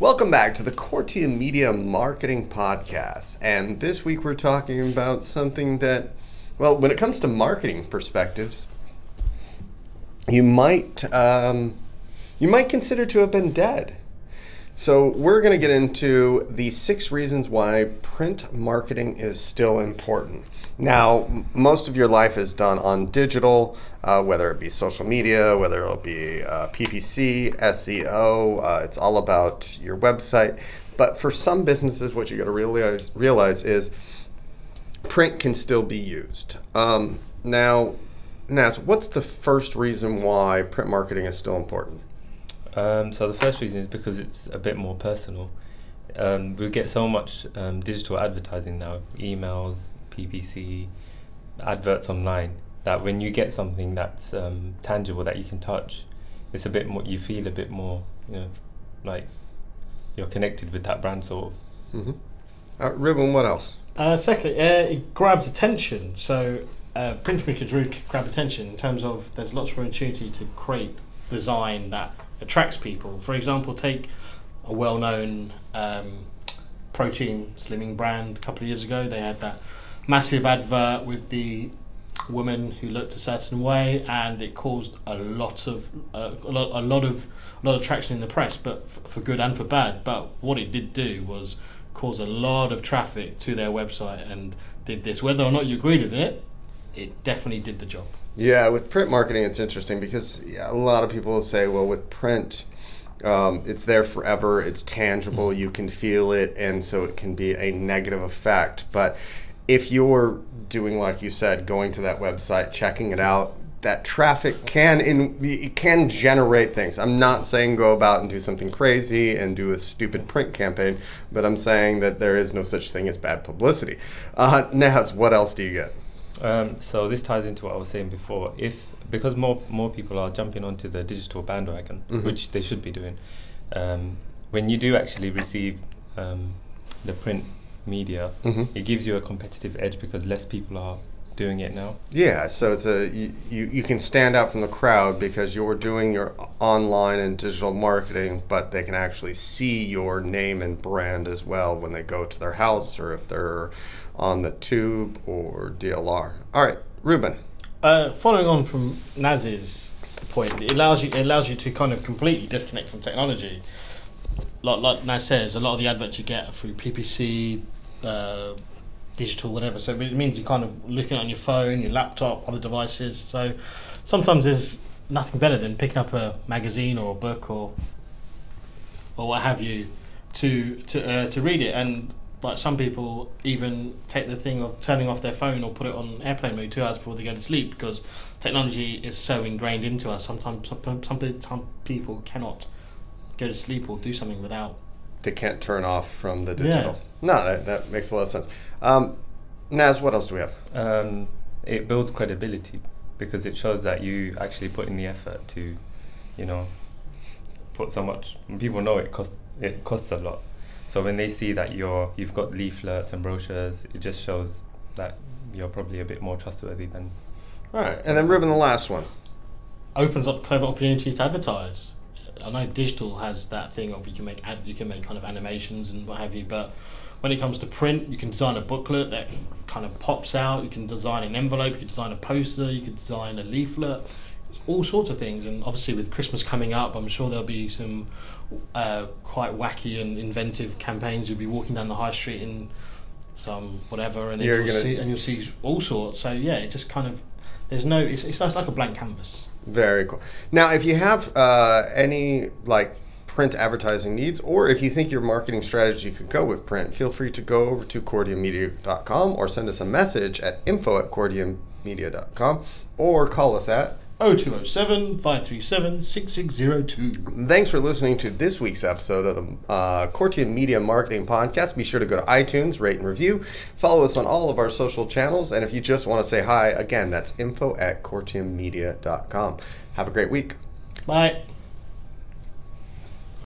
Welcome back to the Cordia Media Marketing Podcast. And this week we're talking about something that, well, when it comes to marketing perspectives, you might um, you might consider to have been dead. So we're going to get into the six reasons why print marketing is still important. Now, most of your life is done on digital, uh, whether it be social media, whether it'll be uh, PPC, SEO. Uh, it's all about your website. But for some businesses, what you got to realize realize is print can still be used. Um, now, Naz, what's the first reason why print marketing is still important? Um, so the first reason is because it's a bit more personal. Um, we get so much um, digital advertising now, emails, PPC, adverts online, that when you get something that's um, tangible that you can touch, it's a bit more. You feel a bit more, you know, like you're connected with that brand sort of. Mm-hmm. Uh, Ruben, what else? Uh, secondly, uh, it grabs attention. So uh, print makers really grab attention in terms of there's lots of opportunity to create design that attracts people. For example, take a well-known um, protein slimming brand a couple of years ago. They had that massive advert with the woman who looked a certain way, and it caused a lot of uh, a, lot, a lot of a lot of traction in the press, but f- for good and for bad. But what it did do was cause a lot of traffic to their website and did this. Whether or not you agreed with it, it definitely did the job. Yeah, with print marketing, it's interesting because a lot of people say, well, with print, um, it's there forever, it's tangible, you can feel it, and so it can be a negative effect. But if you're doing, like you said, going to that website, checking it out, that traffic can in it can generate things. I'm not saying go about and do something crazy and do a stupid print campaign, but I'm saying that there is no such thing as bad publicity. Uh, Naz, what else do you get? Um, so this ties into what I was saying before. If because more more people are jumping onto the digital bandwagon, Mhm. which they should be doing, um, when you do actually receive um, the print media, Mhm. it gives you a competitive edge because less people are doing it now. Yeah, so it's a you, you, you can stand out from the crowd because you're doing your online and digital marketing, but they can actually see your name and brand as well when they go to their house or if they're on the tube or DLR. All right, Ruben. Uh, following on from Naz's point, it allows you it allows you to kind of completely disconnect from technology. Like like Naz says, a lot of the adverts you get are through PPC, uh, digital, whatever. So it means you're kind of looking on your phone, your laptop, other devices. So sometimes there's nothing better than picking up a magazine or a book or or what have you to to uh, to read it and like some people even take the thing of turning off their phone or put it on airplane mode two hours before they go to sleep because technology is so ingrained into us sometimes some, some, some people cannot go to sleep or do something without They can't turn off from the digital. Yeah. No, that, that makes a lot of sense. Um, Naz, what else do we have? Um, it builds credibility because it shows that you actually put in the effort to, you know, put so much. People know it costs it costs a lot, so when they see that you're you've got leaflets and brochures, it just shows that you're probably a bit more trustworthy than. All right, and then Ruben, the last one. opens up clever opportunities to advertise. I know digital has that thing of you can make you can make kind of animations and what have you, but when it comes to print, you can design a booklet that kind of pops out. You can design an envelope. You can design a poster. You can design a leaflet. All sorts of things, and obviously with Christmas coming up, I'm sure there'll be some uh, quite wacky and inventive campaigns. You'll be walking down the high street in some whatever, and you'll gonna- see and you'll see all sorts. So yeah, it just kind of there's no it's it's like a blank canvas. Very cool. Now, if you have uh, any like print advertising needs, or if you think your marketing strategy could go with print, feel free to go over to cordiamedia.com or send us a message at info at cordiamedia.com or call us at 0207 537 6602. Thanks for listening to this week's episode of the uh, Cordia Media Marketing Podcast. Be sure to go to iTunes, rate and review. Follow us on all of our social channels. And if you just want to say hi, again, that's info at cordiamedia.com. Have a great week. Bye.